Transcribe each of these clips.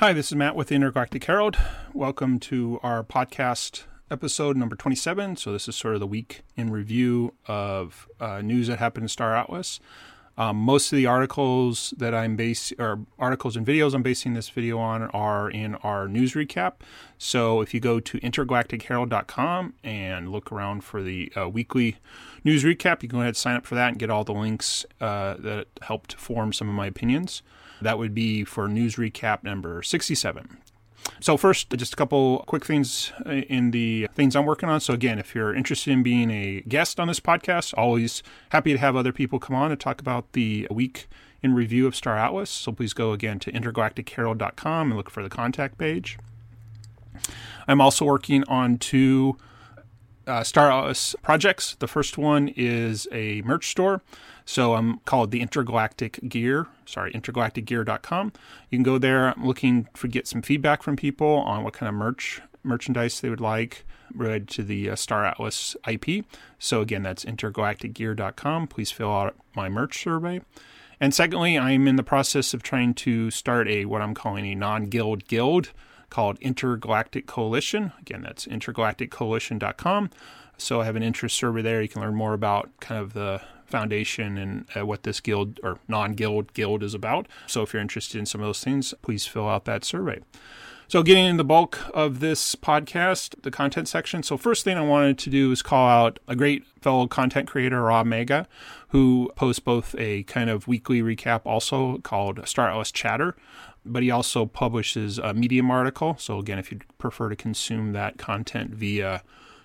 Hi, this is Matt with the Intergalactic Herald. Welcome to our podcast episode number 27. So, this is sort of the week in review of uh, news that happened in Star Atlas. Um, most of the articles that I'm basing, or articles and videos I'm basing this video on, are in our news recap. So if you go to intergalacticherald.com and look around for the uh, weekly news recap, you can go ahead and sign up for that and get all the links uh, that helped form some of my opinions. That would be for news recap number 67. So, first, just a couple quick things uh, in the things I'm working on. So, again, if you're interested in being a guest on this podcast, always happy to have other people come on and talk about the week in review of Star Atlas. So, please go again to intergalacticherald.com and look for the contact page. I'm also working on two uh, Star Atlas projects. The first one is a merch store. So I'm called the Intergalactic Gear. Sorry, intergalacticgear.com. You can go there. I'm looking to get some feedback from people on what kind of merch merchandise they would like related to the uh, Star Atlas IP. So again, that's intergalacticgear.com. Please fill out my merch survey. And secondly, I'm in the process of trying to start a what I'm calling a non-guild guild called Intergalactic Coalition. Again, that's intergalacticcoalition.com. So I have an interest survey there. You can learn more about kind of the foundation and uh, what this guild or non-guild guild is about. So if you're interested in some of those things, please fill out that survey. So getting in the bulk of this podcast, the content section. So first thing I wanted to do is call out a great fellow content creator, Rahmega, who posts both a kind of weekly recap also called Star Atlas Chatter, but he also publishes a Medium article. So again, if you prefer to consume that content via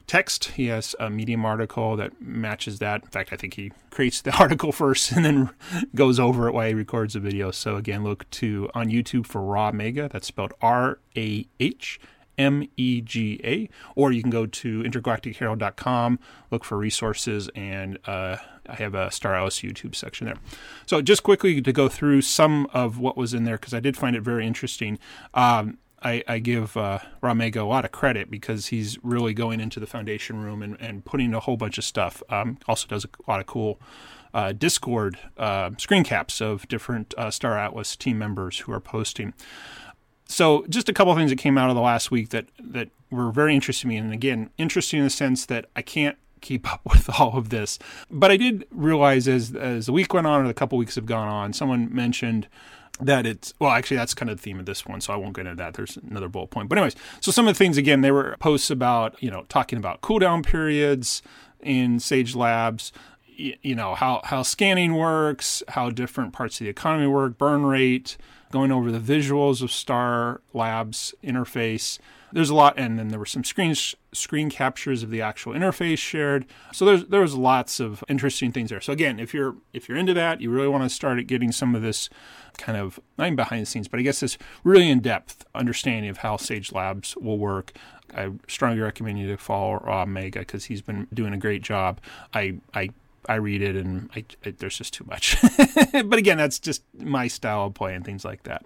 text. He has a Medium article that matches that. In fact, I think he creates the article first and then goes over it while he records the video. So again, look to on YouTube for Rahmega. That's spelled R A H M E G A, or you can go to intergalacticherald.com, look for resources, and uh, I have a Star Atlas YouTube section there. So, just quickly to go through some of what was in there, because I did find it very interesting. Um, I, I give uh, Rahmega a lot of credit because he's really going into the foundation room and, and putting a whole bunch of stuff. Um, also does a lot of cool uh, Discord uh, screen caps of different uh, Star Atlas team members who are posting. So just a couple things that came out of the last week that that were very interesting to me, and again, interesting in the sense that I can't keep up with all of this, but I did realize as as the week went on or the couple weeks have gone on, someone mentioned that it's well actually that's kind of the theme of this one so i won't get into that. There's another bullet point. But anyways so some of the things again they were posts about you know talking about cooldown periods in sage labs you know how how scanning works how different parts of the economy work burn rate going over the visuals of star labs interface there's a lot, and then there were some screen screen captures of the actual interface shared. So there's there was lots of interesting things there. So again, if you're if you're into that, you really want to start at getting some of this kind of not even behind the scenes, but I guess this really in depth understanding of how Sage Labs will work. I strongly recommend you to follow Rahmega because he's been doing a great job. I I I read it and I, there's just too much. but again, that's just my style of play and things like that.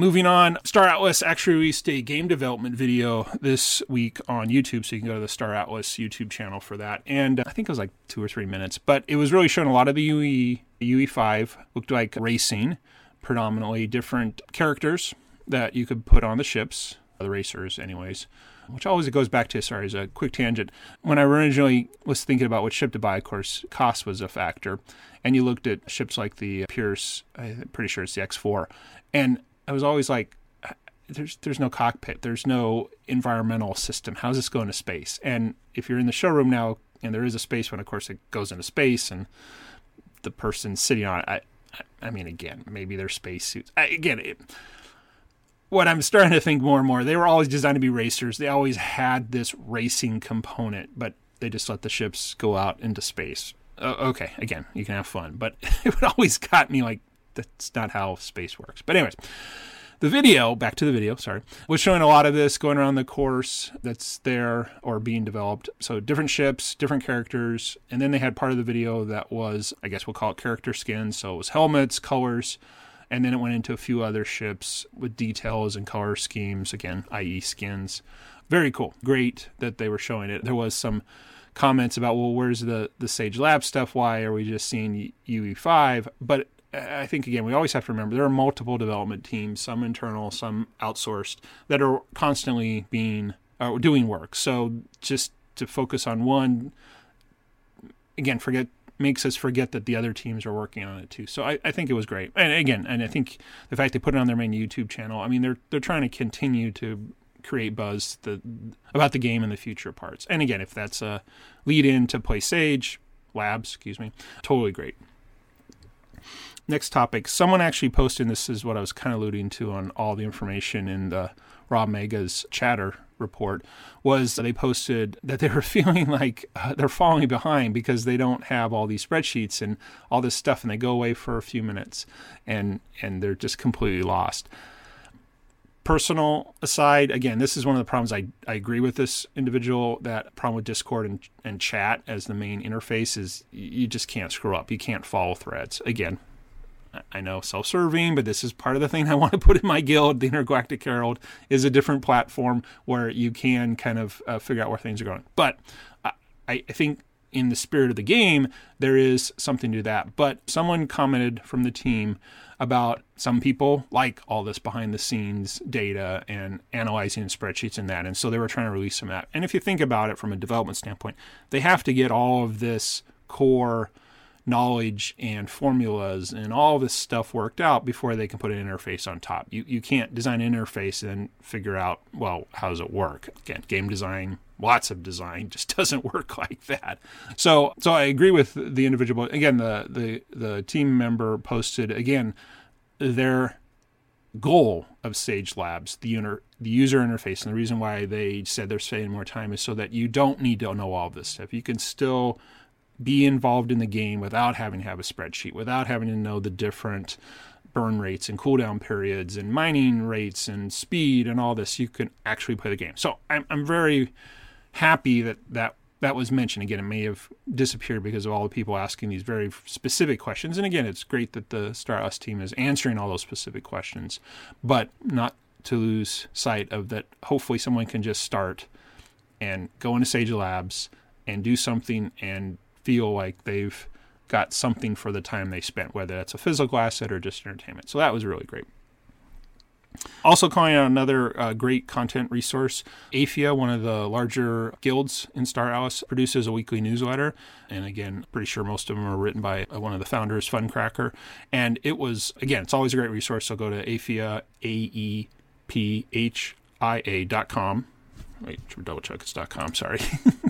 Moving on, Star Atlas actually released a game development video this week on YouTube, so you can go to the Star Atlas YouTube channel for that. And uh, I think it was like two or three minutes, but it was really showing a lot of the UE UE5 looked like racing, predominantly different characters that you could put on the ships, the racers, anyways. Which always goes back to sorry, as a quick tangent. When I originally was thinking about what ship to buy, of course, cost was a factor, and you looked at ships like the Pearce, I'm pretty sure it's the X4, and I was always like, there's there's no cockpit, there's no environmental system. How's this going to space? And if you're in the showroom now, and there is a space when, of course, it goes into space, and the person sitting on it, I, I mean, again, maybe they're spacesuits. Again, it, what I'm starting to think more and more, they were always designed to be racers. They always had this racing component, but they just let the ships go out into space. Uh, okay, again, you can have fun, but it always got me like, that's not how space works. But anyways, the video, back to the video, sorry, was showing a lot of this going around the course that's there or being developed. So different ships, different characters, and then they had part of the video that was, I guess we'll call it character skins. So it was helmets, colors, and then it went into a few other ships with details and color schemes, again, i.e., skins. Very cool. Great that they were showing it. There was some comments about, well, where's the, the Sage Lab stuff? Why are we just seeing UE5? But I think again we always have to remember there are multiple development teams, some internal, some outsourced, that are constantly being uh, doing work. So just to focus on one, again, forget makes us forget that the other teams are working on it too. So I, I think it was great. And again, and I think the fact they put it on their main YouTube channel, I mean, they're they're trying to continue to create buzz the, about the game and the future parts. And again, if that's a lead in to play Sage Labs, excuse me, totally great. Next topic. Someone actually posted, this is what I was kind of alluding to on all the information in the Rahmega's chatter report, was they posted that they were feeling like uh, they're falling behind because they don't have all these spreadsheets and all this stuff, and they go away for a few minutes and and they're just completely lost personal aside, again, this is one of the problems I, I agree with this individual. That problem with Discord and, and chat as the main interface is you just can't screw up. You can't follow threads. Again, I know self serving, but this is part of the thing I want to put in my guild. The Intergalactic Herald is a different platform where you can kind of uh, figure out where things are going. But I, I think in the spirit of the game, there is something to that. But someone commented from the team about some people like all this behind the scenes data and analyzing spreadsheets and that. And so they were trying to release some of that. And if you think about it from a development standpoint, they have to get all of this core knowledge and formulas and all this stuff worked out before they can put an interface on top. You you can't design an interface and figure out, well, how does it work? Again, game design lots of design just doesn't work like that. So so I agree with the individual. Again, the the the team member posted again their goal of Sage Labs, the user the user interface, and the reason why they said they're spending more time is so that you don't need to know all of this stuff. You can still be involved in the game without having to have a spreadsheet, without having to know the different burn rates and cooldown periods and mining rates and speed and all this. You can actually play the game. So I'm, I'm very happy that that that was mentioned. Again, it may have disappeared because of all the people asking these very specific questions. And again, it's great that the Stardust team is answering all those specific questions, but not to lose sight of that. Hopefully, someone can just start and go into Sage Labs and do something and feel like they've got something for the time they spent, whether that's a physical asset or just entertainment. So that was really great. Also, calling out another uh, great content resource, Aephia, one of the larger guilds in Star Atlas, produces a weekly newsletter. And again, pretty sure most of them are written by uh, one of the founders, Funcracker. And it was, again, it's always a great resource. So go to Aephia, A E P H I A dot com. Wait, double check it's dot com, sorry.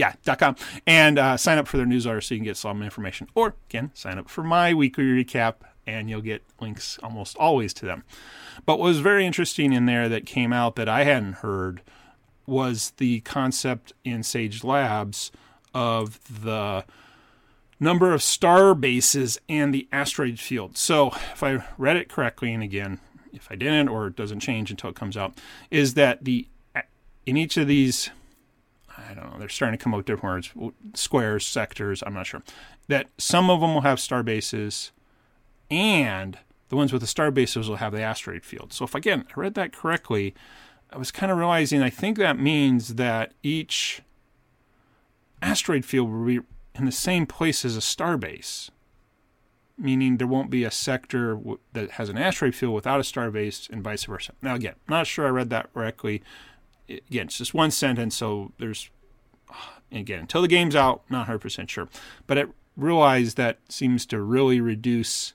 yeah, dot com. And uh, sign up for their newsletter so you can get some information. Or, again, sign up for my weekly recap and you'll get links almost always to them. But what was very interesting in there that came out that I hadn't heard was the concept in Sage Labs of the number of star bases and the asteroid field. So, if I read it correctly, and again, if I didn't or it doesn't change until it comes out, is that the in each of these I don't know, they're starting to come up with different words, squares, sectors, I'm not sure. That some of them will have star bases and the ones with the star bases will have the asteroid field. So if again I read that correctly, I was kind of realizing I think that means that each asteroid field will be in the same place as a star base, meaning there won't be a sector that has an asteroid field without a star base and vice versa. Now again, not sure I read that correctly. Again, it's just one sentence, so there's again until the game's out, not 100% sure, but I realized that seems to really reduce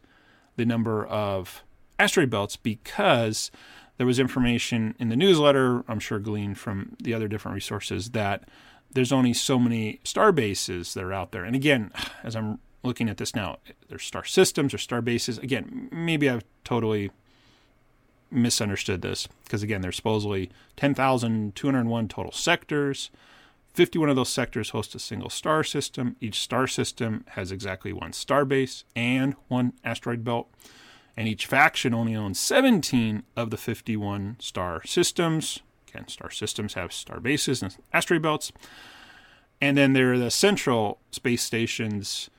the number of asteroid belts because there was information in the newsletter, I'm sure gleaned from the other different resources, that there's only so many star bases that are out there. And again, as I'm looking at this now, there's star systems or star bases. Again, maybe I've totally misunderstood this because again, there's supposedly 10,201 total sectors. 51 of those sectors host a single star system. Each star system has exactly one star base and one asteroid belt. And each faction only owns 17 of the 51 star systems. Again, star systems have star bases and asteroid belts. And then there are the central space stations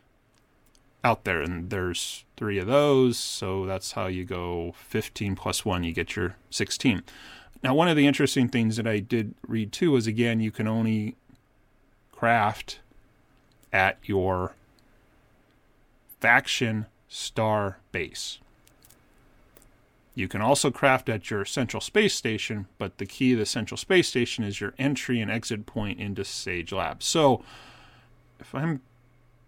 out there, and there's three of those. So that's how you go 15 plus one, you get your 16. Now, one of the interesting things that I did read too was again, you can only craft at your faction star base. You can also craft at your central space station, but the key to the central space station is your entry and exit point into Sage Labs. So, if I'm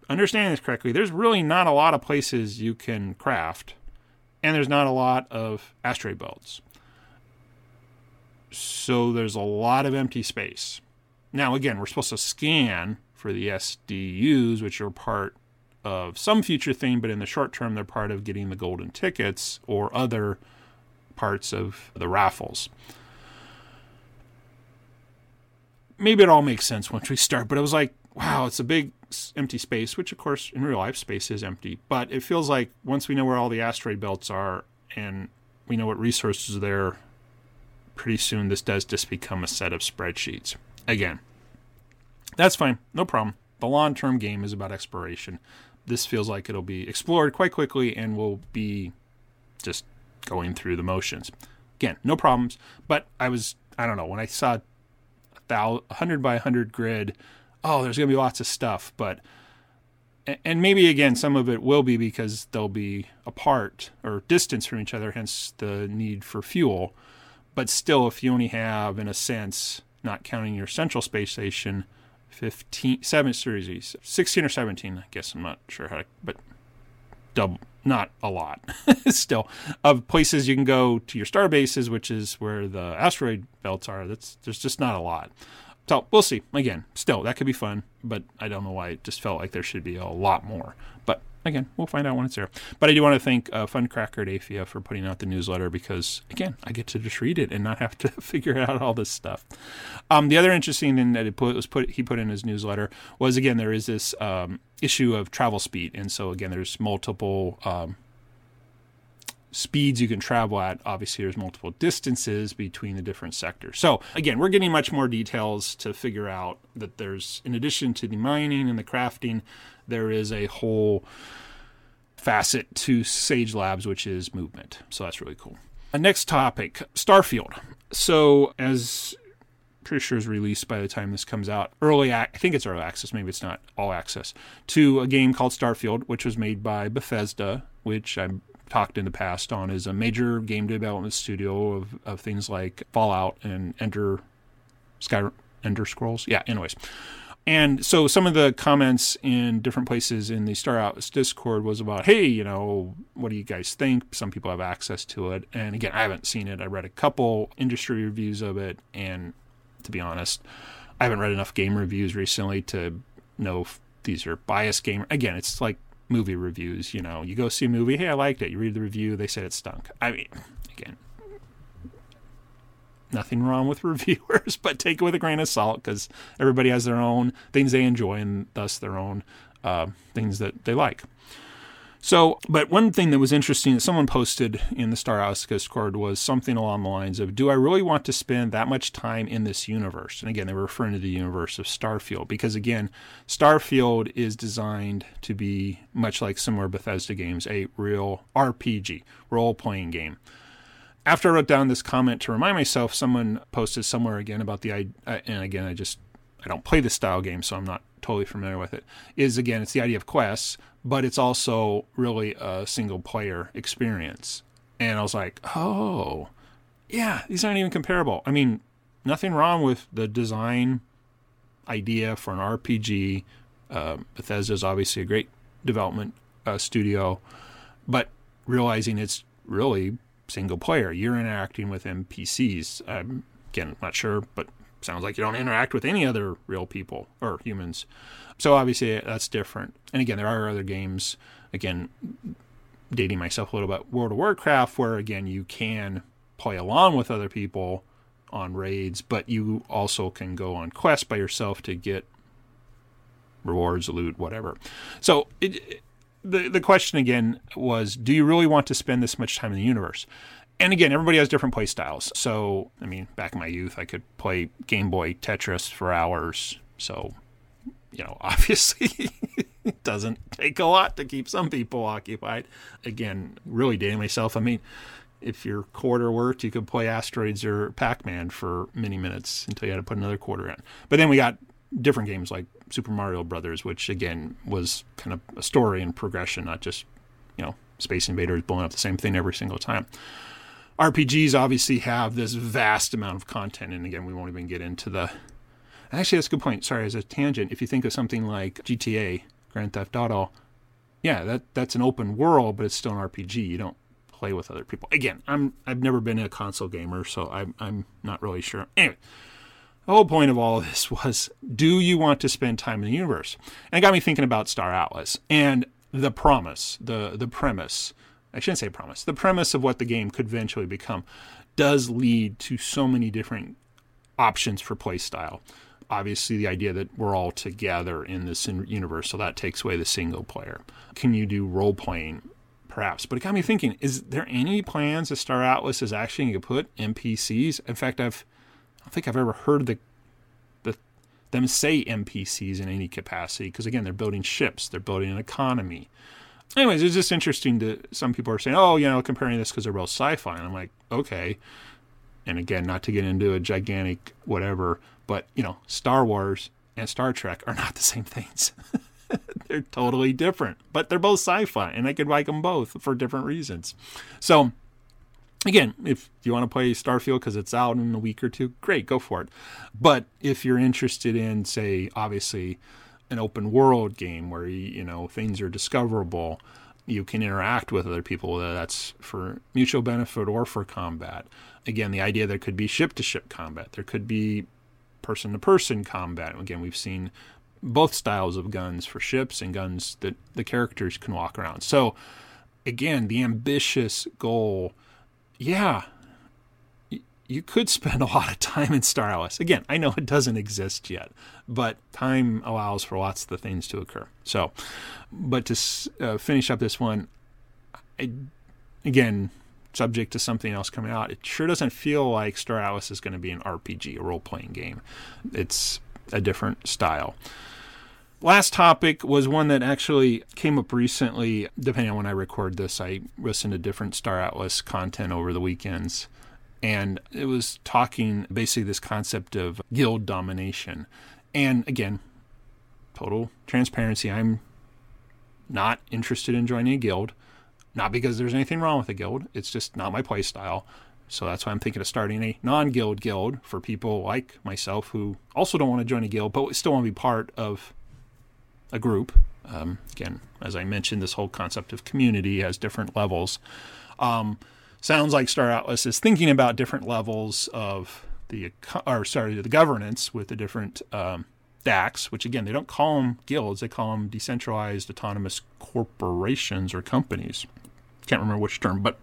understanding this correctly, there's really not a lot of places you can craft, and there's not a lot of asteroid belts. So, there's a lot of empty space. Now, again, we're supposed to scan for the SDUs, which are part of some future thing, but in the short term, they're part of getting the golden tickets or other parts of the raffles. Maybe it all makes sense once we start, but it was like, wow, it's a big empty space, which of course in real life space is empty, but it feels like once we know where all the asteroid belts are and we know what resources are there, pretty soon this does just become a set of spreadsheets. Again, that's fine, no problem. The long term game is about exploration. This feels like it'll be explored quite quickly and we'll be just going through the motions. Again, no problems. But I was, I don't know, when I saw a 100 by 100 grid, oh, there's going to be lots of stuff. But, and maybe again, some of it will be because they'll be apart or distance from each other, hence the need for fuel. But still, if you only have, in a sense, not counting your central space station, 15, 7 series, 16 or 17, I guess I'm not sure how to, but double, not a lot still of places you can go to your star bases which is where the asteroid belts are that's there's just not a lot so we'll see. Again still that could be fun but i don't know why it just felt like there should be a lot more. But again we'll find out when it's there. But i do want to thank uh, funcracker at Aephia for putting out the newsletter because again i get to just read it and not have to figure out all this stuff. Um, the other interesting thing that put, was put he put in his newsletter was again there is this um, issue of travel speed. And so, again, there's multiple um, speeds you can travel at. Obviously, there's multiple distances between the different sectors. So, again, we're getting much more details to figure out that there's, in addition to the mining and the crafting, there is a whole facet to Sage Labs, which is movement. So, that's really cool. Uh, next topic Starfield. So, as pretty sure is released by the time this comes out. Early, ac- I think it's early access, maybe it's not all access, to a game called Starfield, which was made by Bethesda, which I've talked in the past on is a major game development studio of, of things like Fallout and Ender Sky Elder Scrolls. Yeah, anyways. And so some of the comments in different places in the Star Atlas Discord was about, hey, you know, what do you guys think? Some people have access to it. And again, I haven't seen it. I read a couple industry reviews of it, and to be honest. I haven't read enough game reviews recently to know if these are biased game. Again, it's like movie reviews. You know, you go see a movie, hey, I liked it. You read the review, they said it stunk. I mean, again, nothing wrong with reviewers, but take it with a grain of salt because everybody has their own things they enjoy and thus their own uh, things that they like. So, but one thing that was interesting that someone posted in the Star Atlas Discord was something along the lines of, Do I really want to spend that much time in this universe? And again, they were referring to the universe of Starfield because, again, Starfield is designed to be much like similar Bethesda games, a real RPG, role playing game. After I wrote down this comment to remind myself, someone posted somewhere again about the, uh, and again, I just, I don't play this style game, so I'm not totally familiar with it, is again, it's the idea of quests, but it's also really a single player experience. And I was like, oh, yeah, these aren't even comparable. I mean, nothing wrong with the design idea for an RPG. Uh, Bethesda is obviously a great development uh, studio, but realizing it's really single player, you're interacting with NPCs. I'm again not sure, but sounds like you don't interact with any other real people or humans. So obviously that's different. And again, there are other games, again, dating myself a little bit, World of Warcraft, where again, you can play along with other people on raids, but you also can go on quests by yourself to get rewards, loot, whatever. So it, the the question again was, do you really want to spend this much time in the universe? And again, everybody has different play styles. So, I mean, back in my youth, I could play Game Boy Tetris for hours. So, you know, obviously, it doesn't take a lot to keep some people occupied. Again, really dating myself. I mean, if your quarter worked, you could play Asteroids or Pac Man for many minutes until you had to put another quarter in. But then we got different games like Super Mario Brothers, which again was kind of a story and progression, not just you know, Space Invaders blowing up the same thing every single time. RPGs obviously have this vast amount of content, and again, we won't even get into the. Actually, that's a good point. Sorry, as a tangent, if you think of something like GTA, Grand Theft Auto, yeah, that that's an open world, but it's still an RPG. You don't play with other people. Again, I'm I've never been a console gamer, so I'm I'm not really sure. Anyway, the whole point of all of this was do you want to spend time in the universe? And it got me thinking about Star Atlas and the promise, the the premise. I shouldn't say promise. The premise of what the game could eventually become does lead to so many different options for playstyle. Obviously, the idea that we're all together in this universe, so that takes away the single player. Can you do role playing? Perhaps, but it got me thinking: Is there any plans that Star Atlas is actually going to put NPCs? In fact, I've I don't think I've ever heard the, the them say NPCs in any capacity because again, they're building ships, they're building an economy. Anyways, it's just interesting to some people are saying, oh, you know, comparing this because they're both sci-fi, and I'm like, okay. And again, not to get into a gigantic whatever, but you know, Star Wars and Star Trek are not the same things. they're totally different, but they're both sci-fi, and I could like them both for different reasons. So again, if you want to play Starfield because it's out in a week or two, great, go for it. But if you're interested in, say, obviously, an open world game where you know things are discoverable, you can interact with other people, whether that's for mutual benefit or for combat. Again, the idea there could be ship to ship combat, there could be person to person combat. Again, we've seen both styles of guns for ships and guns that the characters can walk around. So, again, the ambitious goal yeah, you could spend a lot of time in Star Atlas. Again, I know it doesn't exist yet, but time allows for lots of the things to occur. So, but to uh, finish up this one, I, again, subject to something else coming out, it sure doesn't feel like Star Atlas is going to be an RPG, a role playing game. It's a different style. Last topic was one that actually came up recently. Depending on when I record this, I listen to different Star Atlas content over the weekends. And it was talking basically this concept of guild domination. And again, total transparency, I'm not interested in joining a guild. Not because there's anything wrong with a guild, it's just not my play style. So that's why I'm thinking of starting a non guild guild for people like myself who also don't want to join a guild, but still want to be part of a group. Um, again, as I mentioned, this whole concept of community has different levels. Um, sounds like Star Atlas is thinking about different levels of the or sorry the governance with the different um, DACs, which again they don't call them guilds, they call them decentralized autonomous corporations or companies. Can't remember which term, but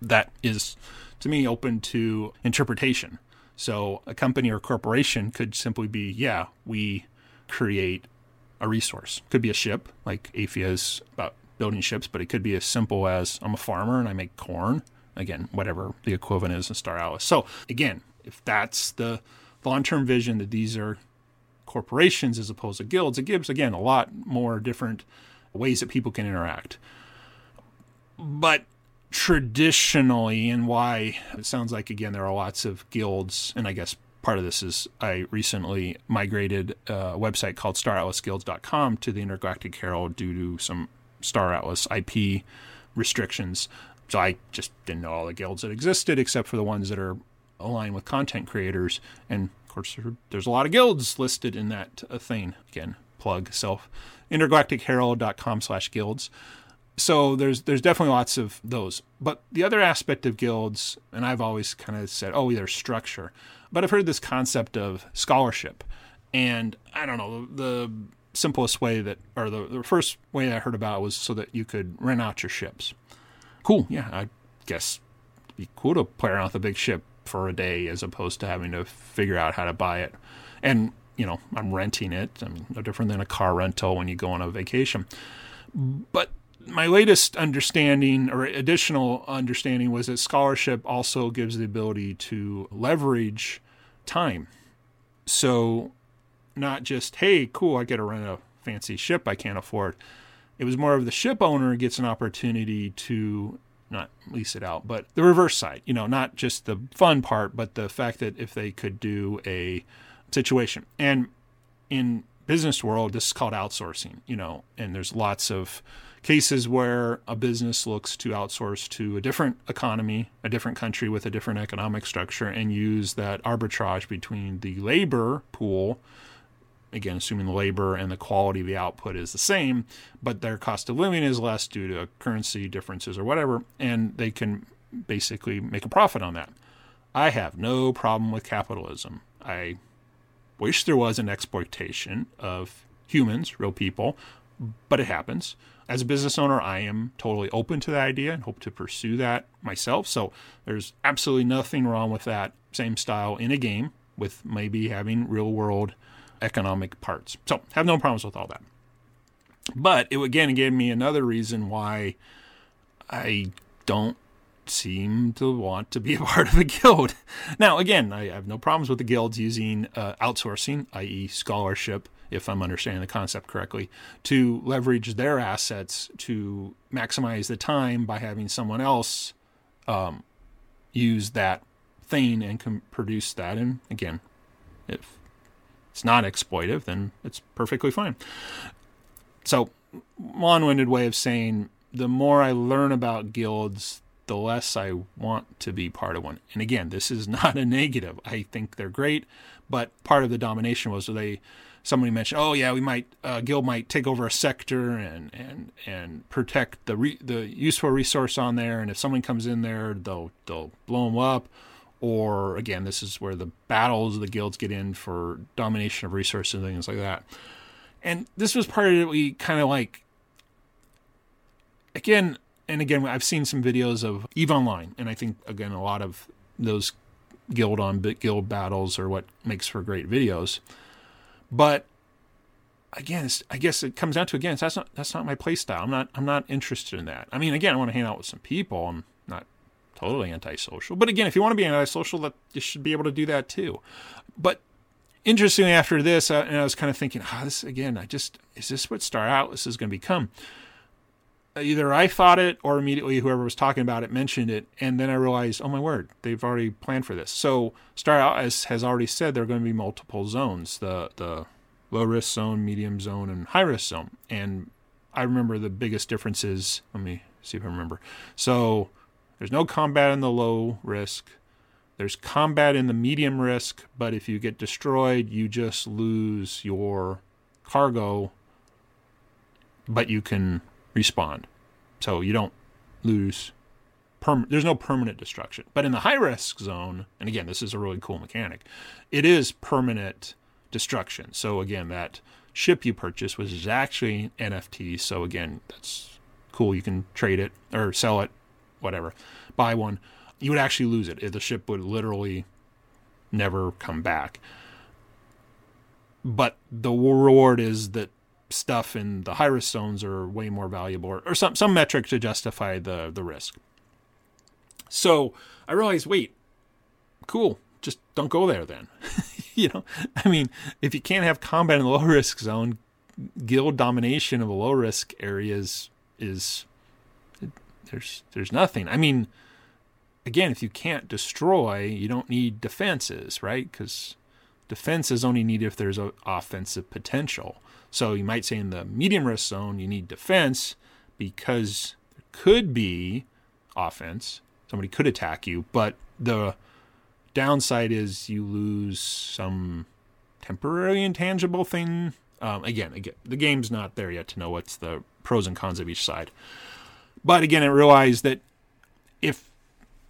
that is to me open to interpretation. So a company or corporation could simply be, yeah, we create a resource. Could be a ship, like Aephia is about building ships, but it could be as simple as I'm a farmer and I make corn. Again, whatever the equivalent is in Star Atlas. So again, if that's the long-term vision that these are corporations as opposed to guilds, it gives again a lot more different ways that people can interact. But traditionally, and why it sounds like again there are lots of guilds, and I guess part of this is I recently migrated a website called StarAtlasGuilds.com to the Intergalactic Herald due to some Star Atlas IP restrictions. So I just didn't know all the guilds that existed except for the ones that are aligned with content creators. And of course, there's a lot of guilds listed in that uh, thing. Again, plug self intergalacticherald.com slash guilds. So there's there's definitely lots of those. But the other aspect of guilds, and I've always kind of said, oh, there's structure. But I've heard this concept of scholarship. And I don't know, the simplest way that, or the, the first way I heard about was so that you could rent out your ships. Cool. Yeah, I guess be cool to play around with a big ship for a day as opposed to having to figure out how to buy it. And, you know, I'm renting it. I mean, no different than a car rental when you go on a vacation. But my latest understanding or additional understanding was that scholarship also gives the ability to leverage time. So, not just, hey, cool, I get to rent a fancy ship I can't afford. It was more of the ship owner gets an opportunity to not lease it out, but the reverse side, you know, not just the fun part, but the fact that if they could do a situation. And in business world, this is called outsourcing, you know, and there's lots of cases where a business looks to outsource to a different economy, a different country with a different economic structure, and use that arbitrage between the labor pool. Again, assuming the labor and the quality of the output is the same, but their cost of living is less due to currency differences or whatever, and they can basically make a profit on that. I have no problem with capitalism. I wish there was an exploitation of humans, real people, but it happens. As a business owner, I am totally open to that idea and hope to pursue that myself. So there's absolutely nothing wrong with that same style in a game with maybe having real world economic parts. So have no problems with all that. But it again gave me another reason why I don't seem to want to be a part of a guild. Now, again, I have no problems with the guilds using uh, outsourcing, i.e., scholarship, if I'm understanding the concept correctly, to leverage their assets to maximize the time by having someone else um, use that thing and can produce that. And again, if it's not exploitive, then it's perfectly fine. So, long winded way of saying the more I learn about guilds, the less I want to be part of one. And again, this is not a negative. I think they're great, but part of the domination was they somebody mentioned, oh yeah, we might uh, guild might take over a sector and and and protect the re- the useful resource on there, and if someone comes in there, they'll they'll blow them up. Or again, this is where the battles of the guilds get in for domination of resources and things like that. And this was part of it. We kind of like again and again, I've seen some videos of Eve Online, and I think again a lot of those guild on guild battles are what makes for great videos. But again, I guess it comes down to again, that's not that's not my play style. I'm not I'm not interested in that. I mean, again, I want to hang out with some people. Not totally antisocial, but again, if you want to be antisocial, that you should be able to do that too. But interestingly, after this, and I was kind of thinking, oh, this again, I just is this what Star Atlas is going to become? either I thought it or immediately whoever was talking about it mentioned it, and then I realized, oh my word, they've already planned for this. So Star Atlas has already said there are going to be multiple zones: the the low risk zone, medium zone, and high risk zone. And I remember the biggest differences. Let me see if I remember. So there's no combat in the low risk. There's combat in the medium risk, but if you get destroyed, you just lose your cargo, but you can respawn. So you don't lose. Perm- there's no permanent destruction. But in the high risk zone, and again, this is a really cool mechanic, it is permanent destruction. So again, that ship you purchase was actually an NFT. So again, that's cool. You can trade it or sell it, whatever, buy one. You would actually lose it. The ship would literally never come back. But the reward is that stuff in the high risk zones are way more valuable or, or some some metric to justify the the risk. So I realized, wait, cool, just don't go there then. you know, I mean, if you can't have combat in the low risk zone, guild domination of a low risk areas is there's there's nothing. I mean, again, if you can't destroy, you don't need defenses, right? Because defense is only needed if there's a offensive potential. So you might say in the medium risk zone, you need defense because there could be offense. Somebody could attack you, but the downside is you lose some temporary intangible thing. Um, again, again, the game's not there yet to know what's the pros and cons of each side. But again, I realized that if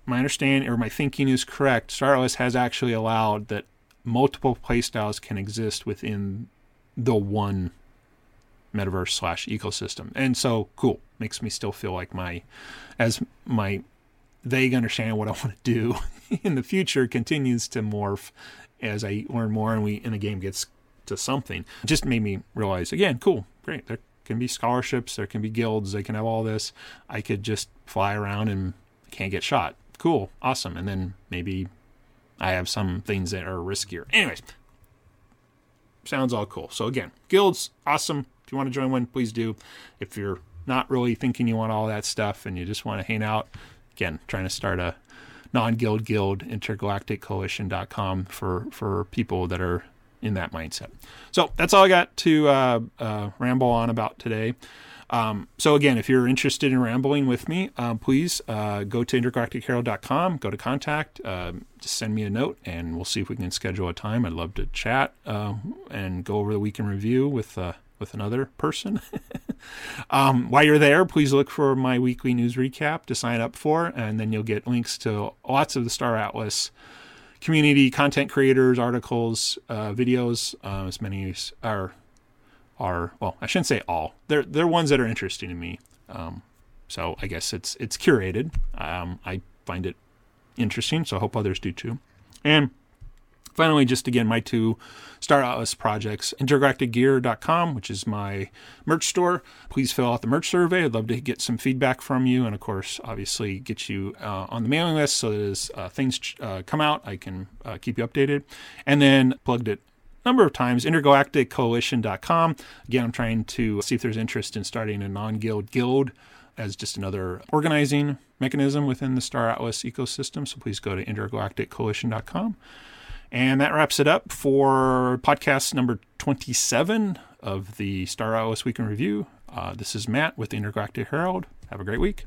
my understanding or my thinking is correct, Star Atlas has actually allowed that multiple playstyles can exist within the one metaverse slash ecosystem. And so cool. Makes me still feel like my as my vague understanding of what I want to do in the future continues to morph as I learn more and we and the game gets to something. Just made me realize again, cool, great. Can be scholarships, there can be guilds, they can have all this. I could just fly around and can't get shot. Cool, awesome. And then maybe I have some things that are riskier. Anyways, sounds all cool. So again, guilds, awesome. If you want to join one, please do. If you're not really thinking you want all that stuff and you just want to hang out, again, trying to start a non-guild guild, intergalacticcoalition.com for for people that are in that mindset. So that's all I got to uh, uh, ramble on about today. Um, so again, if you're interested in rambling with me, um, please uh, go to intergalacticherald.com, go to contact, um, just send me a note, and we'll see if we can schedule a time. I'd love to chat uh, and go over the week in review with uh, with another person. um, while you're there, please look for my weekly news recap to sign up for, and then you'll get links to lots of the Star Atlas community content creators, articles, uh, videos, uh, as many as are are well, I shouldn't say all. They're they're ones that are interesting to me. Um, so I guess it's it's curated. Um, I find it interesting, so I hope others do too. And finally, just again, my two Star Atlas projects, intergalacticgear.com, which is my merch store. Please fill out the merch survey. I'd love to get some feedback from you. And of course, obviously, get you uh, on the mailing list so that as uh, things uh, come out, I can uh, keep you updated. And then plugged it a number of times intergalacticcoalition.com again i'm trying to see if there's interest in starting a non-guild guild as just another organizing mechanism within the star atlas ecosystem so please go to intergalacticcoalition.com and that wraps it up for podcast number 27 of the star atlas week in review. Uh, this is matt with the intergalactic herald. Have a great week